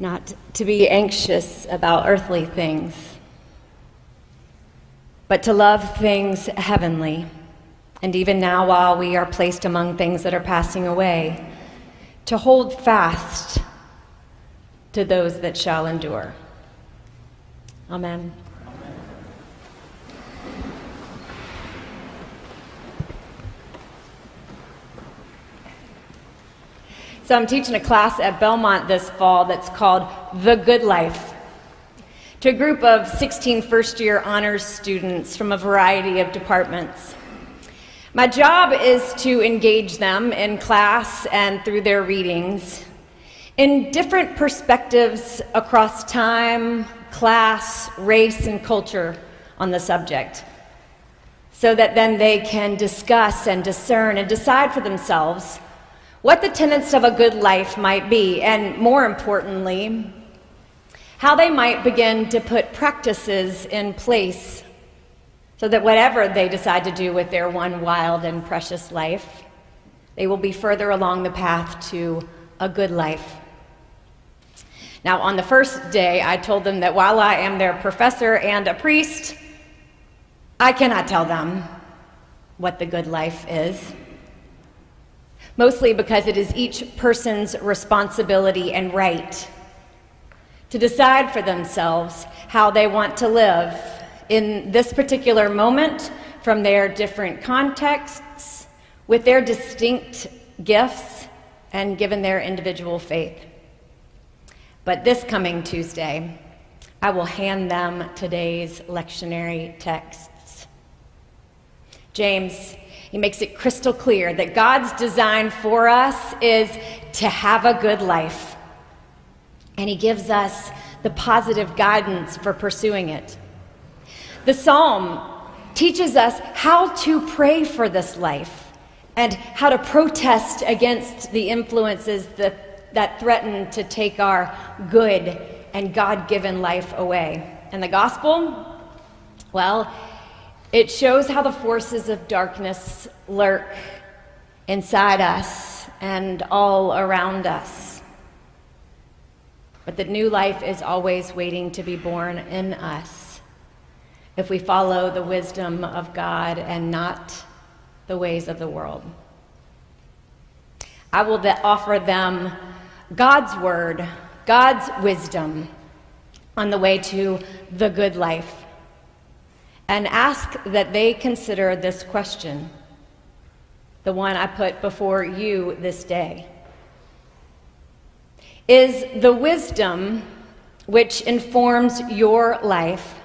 not to be anxious about earthly things, but to love things heavenly. And even now, while we are placed among things that are passing away, to hold fast to those that shall endure. Amen. So I'm teaching a class at Belmont this fall that's called The Good Life to a group of 16 first year honors students from a variety of departments. My job is to engage them in class and through their readings in different perspectives across time, class, race, and culture on the subject, so that then they can discuss and discern and decide for themselves what the tenets of a good life might be, and more importantly, how they might begin to put practices in place so that whatever they decide to do with their one wild and precious life, they will be further along the path to a good life. Now, on the first day, I told them that while I am their professor and a priest, I cannot tell them what the good life is mostly because it is each person's responsibility and right to decide for themselves how they want to live in this particular moment from their different contexts, with their distinct gifts, and given their individual faith. But this coming Tuesday, I will hand them today's lectionary texts. James he makes it crystal clear that God's design for us is to have a good life. And He gives us the positive guidance for pursuing it. The psalm teaches us how to pray for this life and how to protest against the influences that, that threaten to take our good and God given life away. And the gospel? Well, it shows how the forces of darkness lurk inside us and all around us. But that new life is always waiting to be born in us if we follow the wisdom of God and not the ways of the world. I will offer them God's word, God's wisdom on the way to the good life and ask that they consider this question, the one I put before you this day. Is the wisdom which informs your life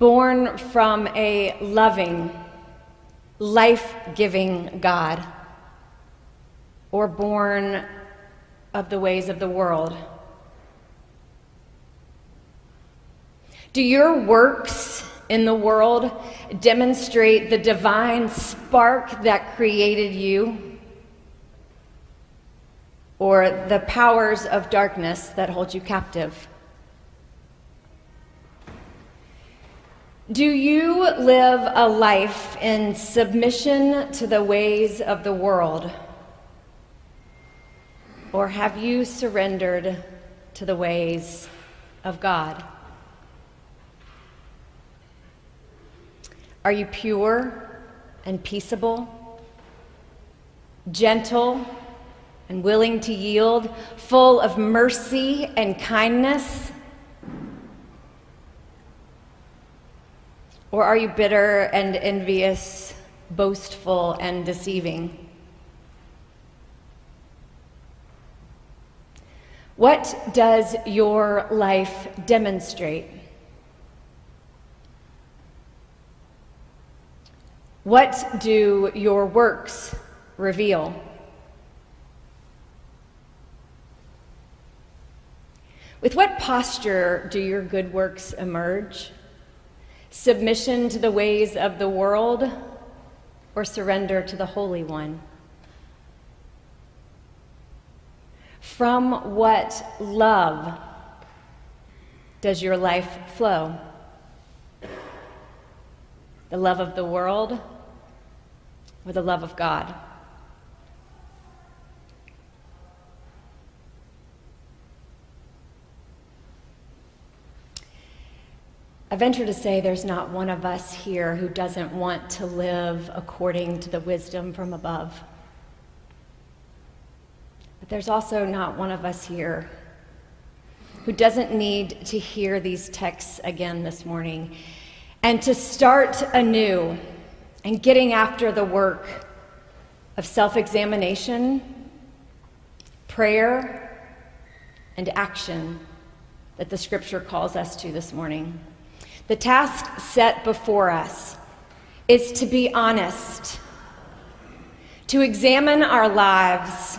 born from a loving, life giving God, or born of the ways of the world? Do your works in the world demonstrate the divine spark that created you? Or the powers of darkness that hold you captive? Do you live a life in submission to the ways of the world? Or have you surrendered to the ways of God? Are you pure and peaceable, gentle and willing to yield, full of mercy and kindness? Or are you bitter and envious, boastful and deceiving? What does your life demonstrate? What do your works reveal? With what posture do your good works emerge? Submission to the ways of the world or surrender to the Holy One? From what love does your life flow? The love of the world or the love of God. I venture to say there's not one of us here who doesn't want to live according to the wisdom from above. But there's also not one of us here who doesn't need to hear these texts again this morning and to start anew and getting after the work of self examination, prayer, and action that the scripture calls us to this morning. The task set before us is to be honest, to examine our lives,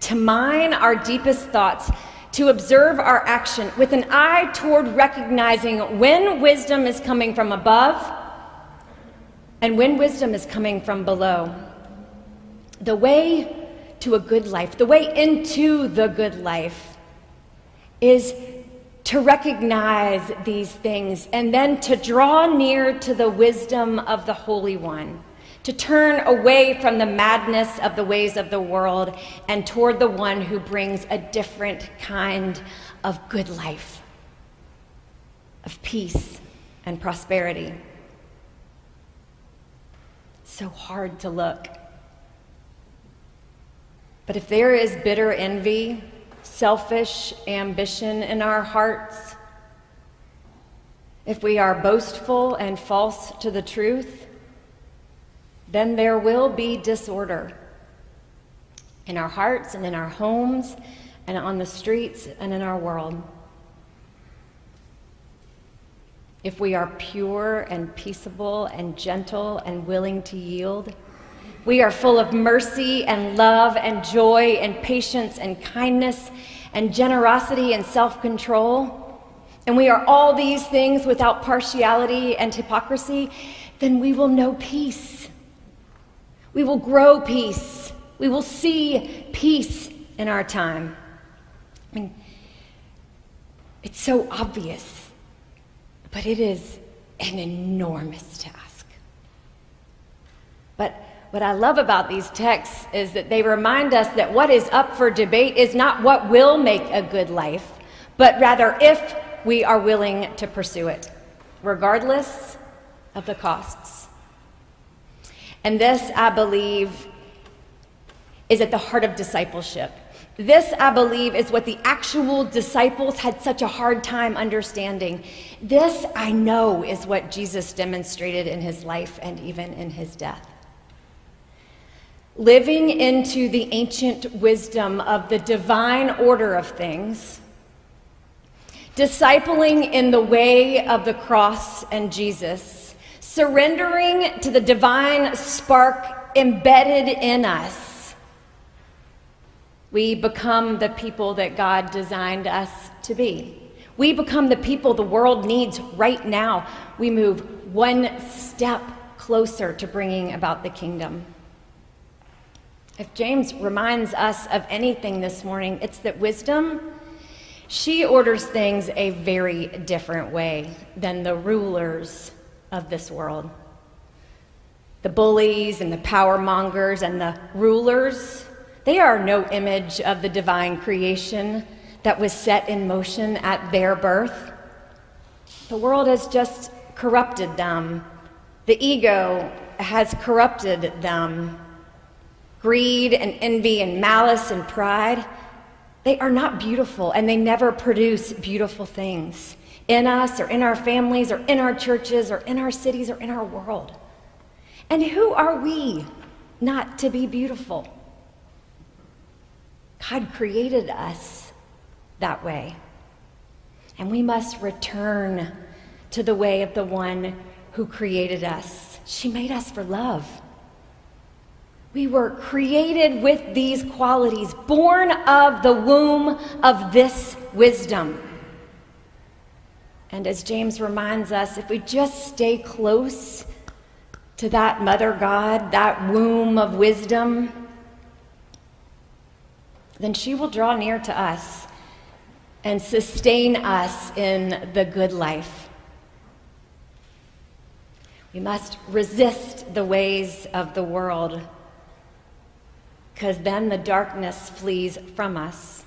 to mine our deepest thoughts, to observe our action with an eye toward recognizing when wisdom is coming from above and when wisdom is coming from below. The way to a good life, the way into the good life, is to recognize these things and then to draw near to the wisdom of the Holy One, to turn away from the madness of the ways of the world and toward the one who brings a different kind of good life, of peace and prosperity. So hard to look. But if there is bitter envy, selfish ambition in our hearts, if we are boastful and false to the truth, then there will be disorder in our hearts and in our homes and on the streets and in our world. If we are pure and peaceable and gentle and willing to yield, we are full of mercy and love and joy and patience and kindness and generosity and self control, and we are all these things without partiality and hypocrisy, then we will know peace. We will grow peace. We will see peace in our time. I mean, it's so obvious, but it is an enormous task. But what I love about these texts is that they remind us that what is up for debate is not what will make a good life, but rather if we are willing to pursue it, regardless of the costs. And this, I believe, is at the heart of discipleship. This, I believe, is what the actual disciples had such a hard time understanding. This, I know, is what Jesus demonstrated in his life and even in his death living into the ancient wisdom of the divine order of things, discipling in the way of the cross and Jesus, surrendering to the divine spark embedded in us, we become the people that God designed us to be. We become the people the world needs right now. We move one step closer to bringing about the kingdom. If James reminds us of anything this morning, it's that wisdom, she orders things a very different way than the rulers of this world. The bullies and the power mongers and the rulers, they are no image of the divine creation that was set in motion at their birth. The world has just corrupted them. The ego has corrupted them greed and envy and malice and pride, they are not beautiful and they never produce beautiful things in us or in our families or in our churches or in our cities or in our world. And who are we not to be beautiful? God created us that way. And we must return to the way of the one who created us. She made us for love. We were created with these qualities, born of the womb of this wisdom. And as James reminds us, if we just stay close to that mother God, that womb of wisdom, then she will draw near to us and sustain us in the good life. We must resist the ways of the world because then the darkness flees from us.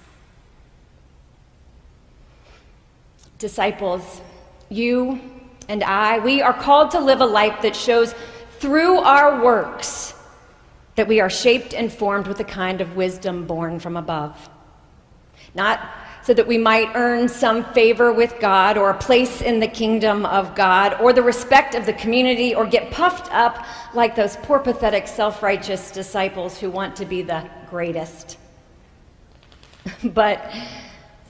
Disciples, you and I, we are called to live a life that shows through our works that we are shaped and formed with a kind of wisdom born from above. Not so that we might earn some favor with God or a place in the kingdom of God or the respect of the community or get puffed up like those poor, pathetic, self righteous disciples who want to be the greatest. but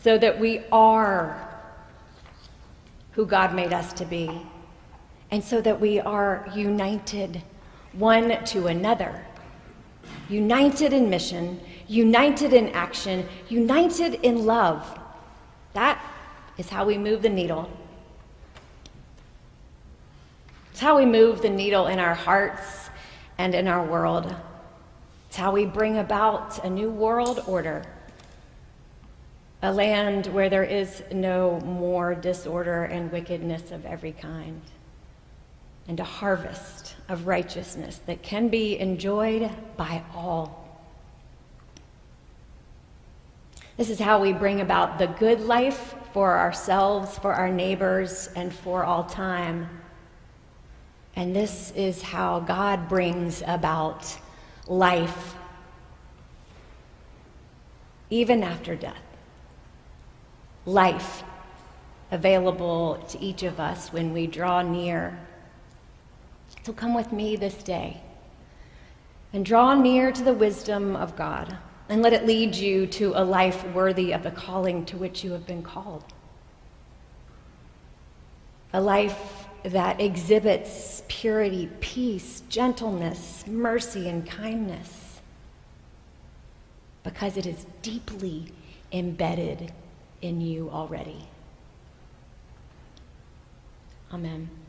so that we are who God made us to be, and so that we are united one to another, united in mission, united in action, united in love. That is how we move the needle. It's how we move the needle in our hearts and in our world. It's how we bring about a new world order a land where there is no more disorder and wickedness of every kind, and a harvest of righteousness that can be enjoyed by all. This is how we bring about the good life for ourselves, for our neighbors, and for all time. And this is how God brings about life even after death life available to each of us when we draw near. So come with me this day and draw near to the wisdom of God and let it lead you to a life worthy of the calling to which you have been called. A life that exhibits purity, peace, gentleness, mercy, and kindness because it is deeply embedded in you already. Amen.